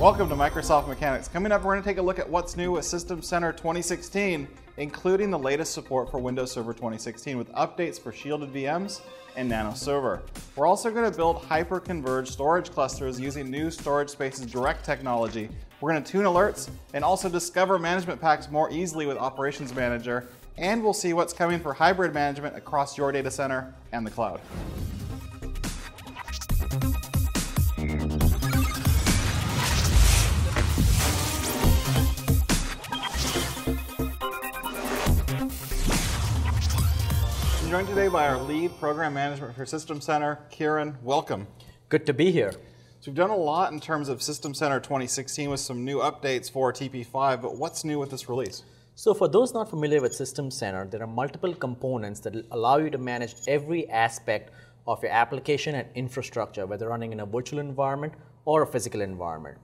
Welcome to Microsoft Mechanics. Coming up, we're going to take a look at what's new with System Center 2016, including the latest support for Windows Server 2016 with updates for shielded VMs and Nano Server. We're also going to build hyper-converged storage clusters using new Storage Spaces Direct technology. We're going to tune alerts and also discover management packs more easily with Operations Manager, and we'll see what's coming for hybrid management across your data center and the cloud. Joined today by our lead program management for System Center, Kieran. Welcome. Good to be here. So we've done a lot in terms of System Center 2016 with some new updates for TP5, but what's new with this release? So for those not familiar with System Center, there are multiple components that allow you to manage every aspect of your application and infrastructure, whether running in a virtual environment or a physical environment.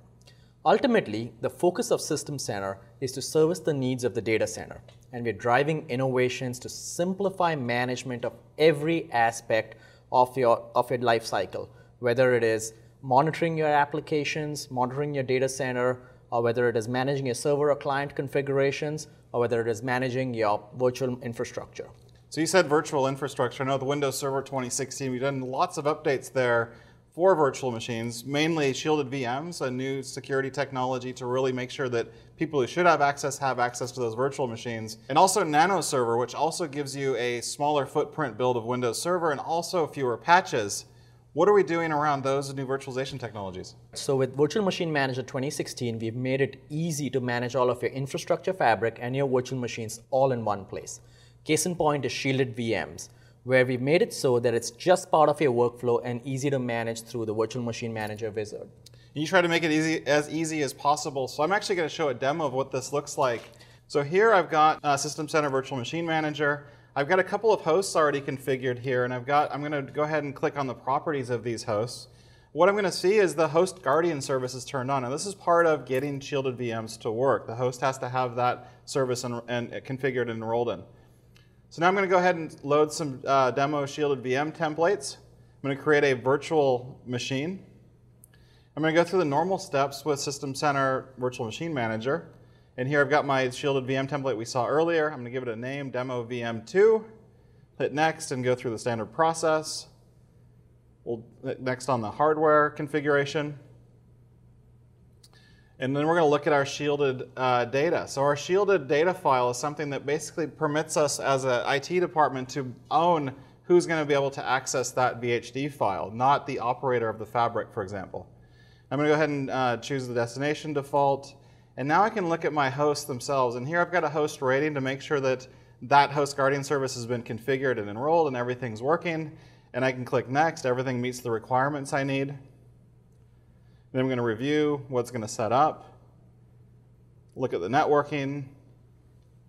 Ultimately, the focus of System Center is to service the needs of the data center, and we're driving innovations to simplify management of every aspect of your, of your life cycle, whether it is monitoring your applications, monitoring your data center, or whether it is managing your server or client configurations, or whether it is managing your virtual infrastructure. So you said virtual infrastructure. I know the Windows Server 2016, we've done lots of updates there for virtual machines, mainly shielded VMs, a new security technology to really make sure that people who should have access have access to those virtual machines. And also Nano Server, which also gives you a smaller footprint build of Windows Server and also fewer patches. What are we doing around those new virtualization technologies? So with Virtual Machine Manager 2016, we've made it easy to manage all of your infrastructure fabric and your virtual machines all in one place. Case in point is shielded VMs where we've made it so that it's just part of your workflow and easy to manage through the Virtual Machine Manager wizard. You try to make it easy, as easy as possible. So I'm actually going to show a demo of what this looks like. So here I've got uh, System Center Virtual Machine Manager. I've got a couple of hosts already configured here, and I've got, I'm going to go ahead and click on the properties of these hosts. What I'm going to see is the host guardian service is turned on. And this is part of getting shielded VMs to work. The host has to have that service and, and configured and enrolled in. So now I'm going to go ahead and load some uh, demo shielded VM templates. I'm going to create a virtual machine. I'm going to go through the normal steps with System Center Virtual Machine Manager. And here I've got my shielded VM template we saw earlier. I'm going to give it a name, demo VM2. Hit next and go through the standard process. We'll hit next on the hardware configuration. And then we're going to look at our shielded uh, data. So our shielded data file is something that basically permits us as an IT department to own who's going to be able to access that VHD file, not the operator of the fabric, for example. I'm going to go ahead and uh, choose the destination default. And now I can look at my hosts themselves. And here I've got a host rating to make sure that that host guardian service has been configured and enrolled and everything's working. And I can click next. Everything meets the requirements I need. Then I'm going to review what's going to set up, look at the networking,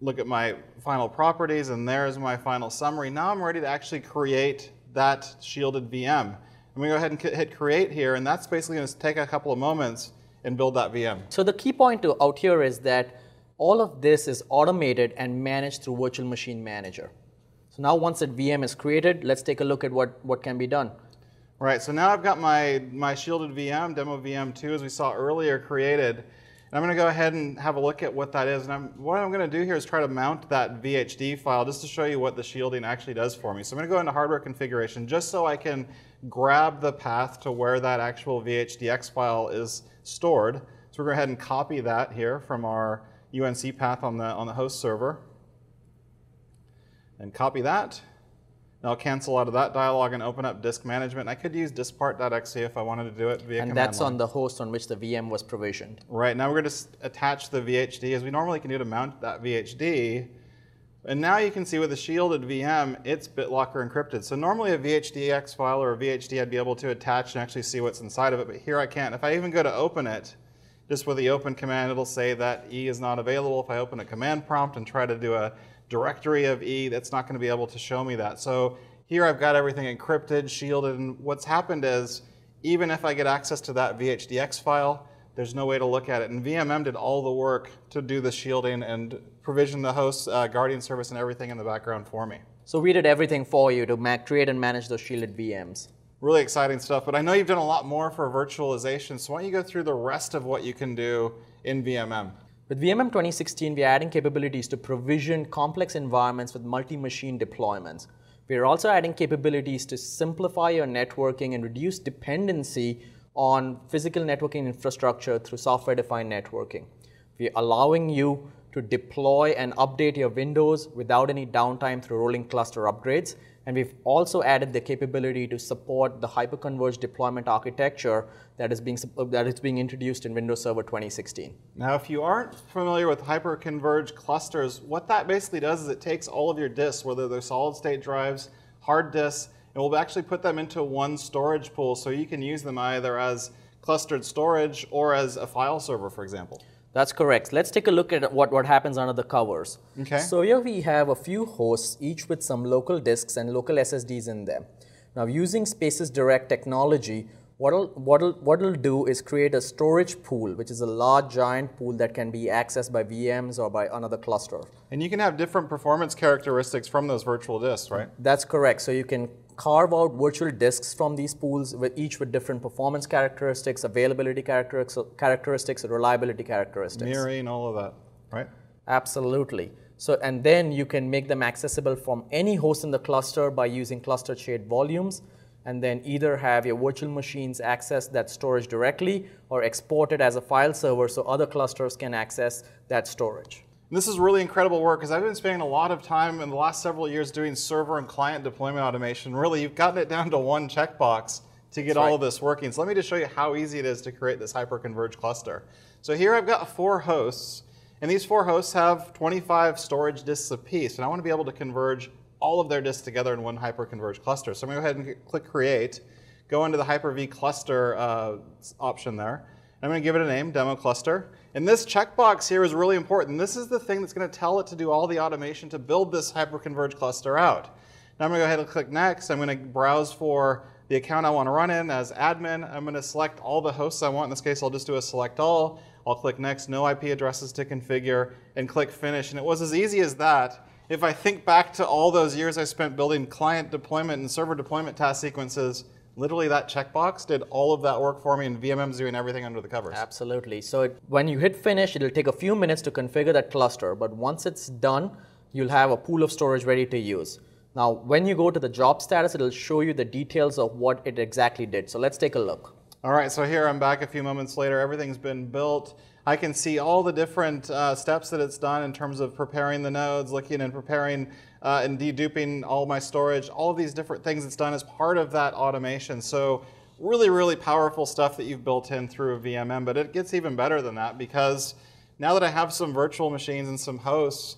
look at my final properties, and there's my final summary. Now I'm ready to actually create that shielded VM. I'm going to go ahead and hit create here, and that's basically going to take a couple of moments and build that VM. So the key point out here is that all of this is automated and managed through Virtual Machine Manager. So now once that VM is created, let's take a look at what, what can be done. Right, so now I've got my, my shielded VM, demo VM2, as we saw earlier, created. And I'm going to go ahead and have a look at what that is. And I'm, what I'm going to do here is try to mount that VHD file just to show you what the shielding actually does for me. So I'm going to go into hardware configuration just so I can grab the path to where that actual VHDX file is stored. So we're going to go ahead and copy that here from our UNC path on the, on the host server. And copy that. I'll cancel out of that dialog and open up disk management. I could use diskpart.exe if I wanted to do it via And that's line. on the host on which the VM was provisioned. Right, now we're going to attach the VHD as we normally can do to mount that VHD. And now you can see with the shielded VM, it's BitLocker encrypted. So normally a VHDX file or a VHD I'd be able to attach and actually see what's inside of it, but here I can't. If I even go to open it, just with the open command, it'll say that E is not available. If I open a command prompt and try to do a directory of E, that's not going to be able to show me that. So here I've got everything encrypted, shielded, and what's happened is even if I get access to that VHDX file, there's no way to look at it. And VMM did all the work to do the shielding and provision the host uh, guardian service and everything in the background for me. So we did everything for you to create and manage those shielded VMs. Really exciting stuff. But I know you've done a lot more for virtualization. So why don't you go through the rest of what you can do in VMM? With VMM 2016, we are adding capabilities to provision complex environments with multi-machine deployments. We are also adding capabilities to simplify your networking and reduce dependency on physical networking infrastructure through software-defined networking. We are allowing you to deploy and update your Windows without any downtime through rolling cluster upgrades. And we've also added the capability to support the hyperconverged deployment architecture that is being, that is being introduced in Windows Server 2016. Now, if you aren't familiar with hyperconverged clusters, what that basically does is it takes all of your disks, whether they're solid state drives, hard disks, and we'll actually put them into one storage pool so you can use them either as clustered storage or as a file server, for example. That's correct. Let's take a look at what, what happens under the covers. Okay. So here we have a few hosts, each with some local disks and local SSDs in them. Now using Spaces Direct technology, what it'll, what, it'll, what it'll do is create a storage pool, which is a large giant pool that can be accessed by VMs or by another cluster. And you can have different performance characteristics from those virtual disks, right? That's correct. So you can carve out virtual disks from these pools, with each with different performance characteristics, availability characteristics, reliability characteristics. Mirroring, all of that, right? Absolutely. So, and then you can make them accessible from any host in the cluster by using cluster shared volumes, and then either have your virtual machines access that storage directly or export it as a file server so other clusters can access that storage. And this is really incredible work because I've been spending a lot of time in the last several years doing server and client deployment automation. Really, you've gotten it down to one checkbox to get That's all right. of this working. So let me just show you how easy it is to create this hyperconverged cluster. So here I've got four hosts, and these four hosts have 25 storage disks apiece, and I want to be able to converge all of their disks together in one hyperconverged cluster. So I'm going to go ahead and click Create, go into the Hyper-V cluster uh, option there. I'm going to give it a name, Demo Cluster. And this checkbox here is really important. This is the thing that's going to tell it to do all the automation to build this hyperconverged cluster out. Now I'm going to go ahead and click Next. I'm going to browse for the account I want to run in as admin. I'm going to select all the hosts I want. In this case, I'll just do a select all. I'll click Next, no IP addresses to configure, and click Finish. And it was as easy as that. If I think back to all those years I spent building client deployment and server deployment task sequences, literally that checkbox did all of that work for me and VMM's doing everything under the covers. Absolutely. So it, when you hit finish, it'll take a few minutes to configure that cluster, but once it's done, you'll have a pool of storage ready to use. Now, when you go to the job status, it'll show you the details of what it exactly did. So let's take a look. All right, so here I'm back a few moments later. Everything's been built. I can see all the different uh, steps that it's done in terms of preparing the nodes, looking and preparing uh, and deduping all my storage, all of these different things it's done as part of that automation. So really, really powerful stuff that you've built in through a VMM, but it gets even better than that because now that I have some virtual machines and some hosts,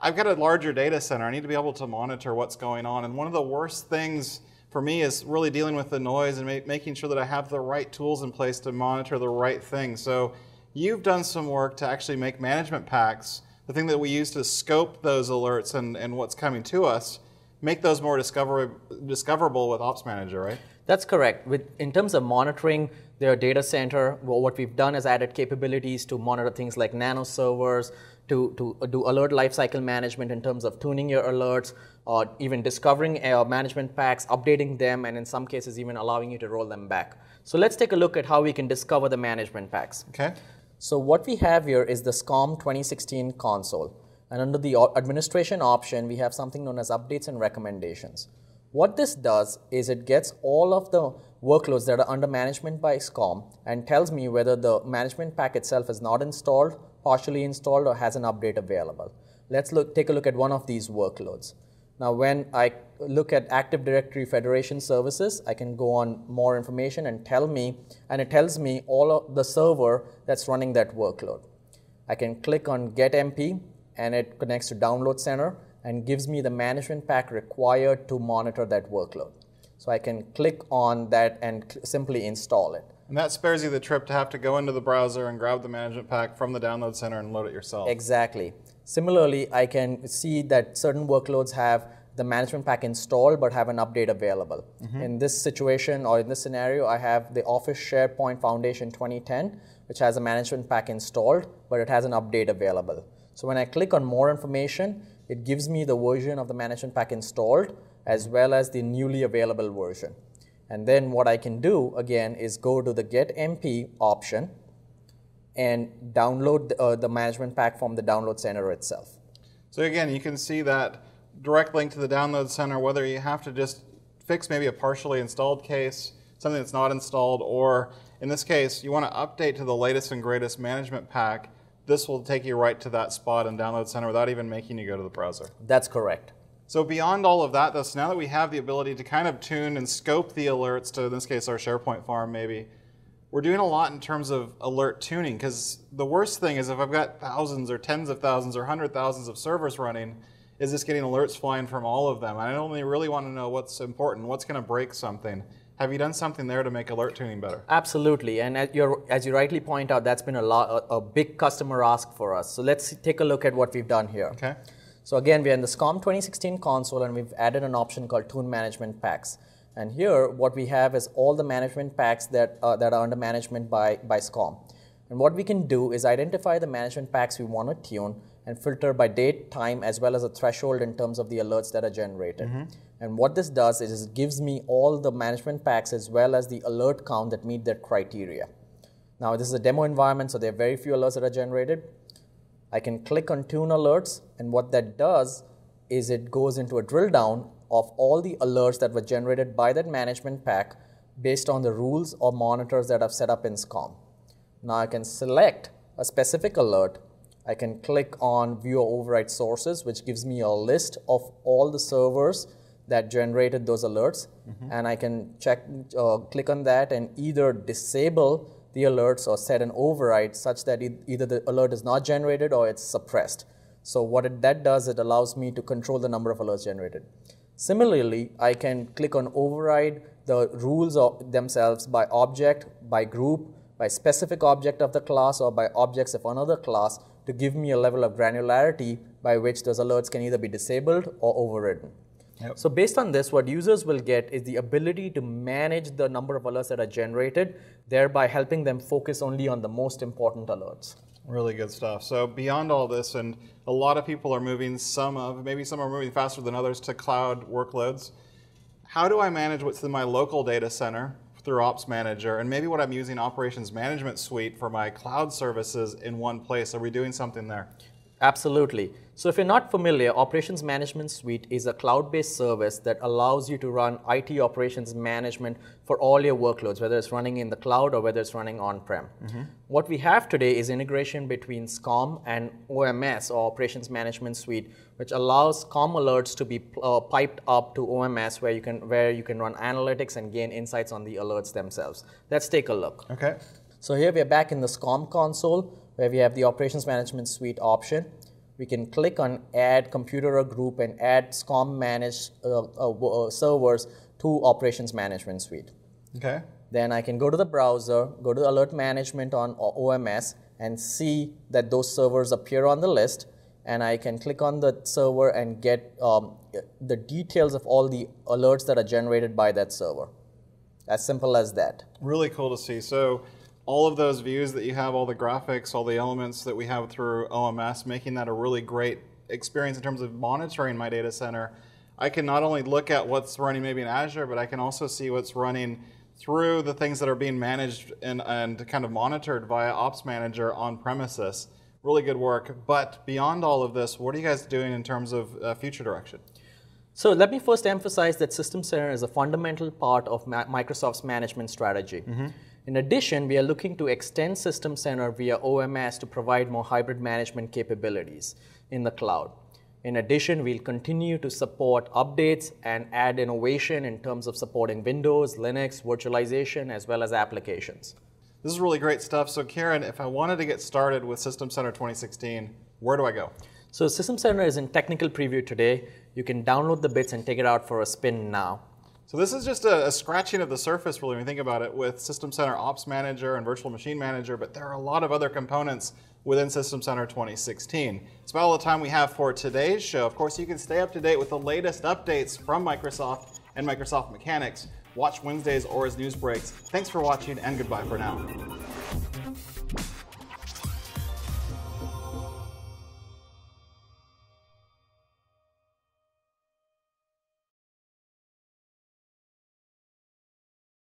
I've got a larger data center. I need to be able to monitor what's going on. And one of the worst things for me is really dealing with the noise and ma making sure that I have the right tools in place to monitor the right things. So You've done some work to actually make management packs, the thing that we use to scope those alerts and, and what's coming to us, make those more discover, discoverable with Ops Manager, right? That's correct. With, in terms of monitoring their data center, well, what we've done is added capabilities to monitor things like nano servers, to, to do alert lifecycle management in terms of tuning your alerts, or even discovering uh, management packs, updating them, and in some cases even allowing you to roll them back. So let's take a look at how we can discover the management packs. Okay. So what we have here is the SCOM 2016 console. And under the administration option, we have something known as updates and recommendations. What this does is it gets all of the workloads that are under management by SCOM and tells me whether the management pack itself is not installed, partially installed, or has an update available. Let's look, take a look at one of these workloads. Now, when I look at Active Directory Federation services, I can go on more information and tell me, and it tells me all of the server that's running that workload. I can click on Get MP, and it connects to Download Center and gives me the management pack required to monitor that workload. So I can click on that and simply install it. And that spares you the trip to have to go into the browser and grab the management pack from the download center and load it yourself. Exactly. Similarly, I can see that certain workloads have the management pack installed but have an update available. Mm-hmm. In this situation or in this scenario, I have the Office SharePoint Foundation 2010, which has a management pack installed, but it has an update available. So when I click on more information, it gives me the version of the management pack installed as well as the newly available version. And then what I can do again is go to the Get MP option and download the, uh, the management pack from the download center itself. So again, you can see that direct link to the download center, whether you have to just fix maybe a partially installed case, something that's not installed, or in this case, you want to update to the latest and greatest management pack, this will take you right to that spot in download center without even making you go to the browser. That's correct. So beyond all of that, though, so now that we have the ability to kind of tune and scope the alerts to, in this case, our SharePoint farm maybe, we're doing a lot in terms of alert tuning because the worst thing is if I've got thousands or tens of thousands or hundred thousands of servers running, is this getting alerts flying from all of them. And I only really want to know what's important, what's going to break something. Have you done something there to make alert tuning better? Absolutely, and as, as you rightly point out, that's been a, lot, a, a big customer ask for us. So let's take a look at what we've done here. Okay. So again, we're in the SCOM 2016 console, and we've added an option called Tune Management Packs. And here, what we have is all the management packs that, uh, that are under management by, by SCOM. And what we can do is identify the management packs we want to tune and filter by date, time, as well as a threshold in terms of the alerts that are generated. Mm-hmm. And what this does is it gives me all the management packs as well as the alert count that meet that criteria. Now, this is a demo environment, so there are very few alerts that are generated. I can click on Tune Alerts, and what that does is it goes into a drill down of all the alerts that were generated by that management pack based on the rules or monitors that I've set up in SCOM. Now I can select a specific alert. I can click on View Override Sources, which gives me a list of all the servers that generated those alerts. Mm-hmm. And I can check, uh, click on that and either disable the alerts or set an override such that it, either the alert is not generated or it's suppressed. So what it, that does, it allows me to control the number of alerts generated. Similarly, I can click on override the rules themselves by object, by group, by specific object of the class, or by objects of another class to give me a level of granularity by which those alerts can either be disabled or overridden. Yep. So based on this, what users will get is the ability to manage the number of alerts that are generated, thereby helping them focus only on the most important alerts. Really good stuff. So beyond all this, and a lot of people are moving some of, maybe some are moving faster than others to cloud workloads. How do I manage what's in my local data center through Ops Manager, and maybe what I'm using Operations Management Suite for my cloud services in one place? Are we doing something there? Absolutely. So if you're not familiar, Operations Management Suite is a cloud-based service that allows you to run IT operations management for all your workloads, whether it's running in the cloud or whether it's running on-prem. Mm-hmm. What we have today is integration between SCOM and OMS, or Operations Management Suite, which allows SCOM alerts to be uh, piped up to OMS, where you can where you can run analytics and gain insights on the alerts themselves. Let's take a look. Okay. So here we are back in the SCOM console, where we have the Operations Management Suite option we can click on add computer or group and add SCOM managed uh, uh, uh, servers to operations management suite. Okay. Then I can go to the browser, go to alert management on OMS and see that those servers appear on the list and I can click on the server and get um, the details of all the alerts that are generated by that server. As simple as that. Really cool to see. So all of those views that you have, all the graphics, all the elements that we have through OMS, making that a really great experience in terms of monitoring my data center. I can not only look at what's running maybe in Azure, but I can also see what's running through the things that are being managed and, and kind of monitored via Ops Manager on premises. Really good work. But beyond all of this, what are you guys doing in terms of uh, future direction? So let me first emphasize that System Center is a fundamental part of Ma Microsoft's management strategy. Mm -hmm. In addition, we are looking to extend System Center via OMS to provide more hybrid management capabilities in the cloud. In addition, we'll continue to support updates and add innovation in terms of supporting Windows, Linux, virtualization, as well as applications. This is really great stuff. So Karen, if I wanted to get started with System Center 2016, where do I go? So System Center is in technical preview today. You can download the bits and take it out for a spin now. So this is just a, a, scratching of the surface, really, when you think about it, with System Center Ops Manager and Virtual Machine Manager, but there are a lot of other components within System Center 2016. It's about all the time we have for today's show. Of course, you can stay up to date with the latest updates from Microsoft and Microsoft Mechanics. Watch Wednesdays or as news breaks. Thanks for watching, and goodbye for now.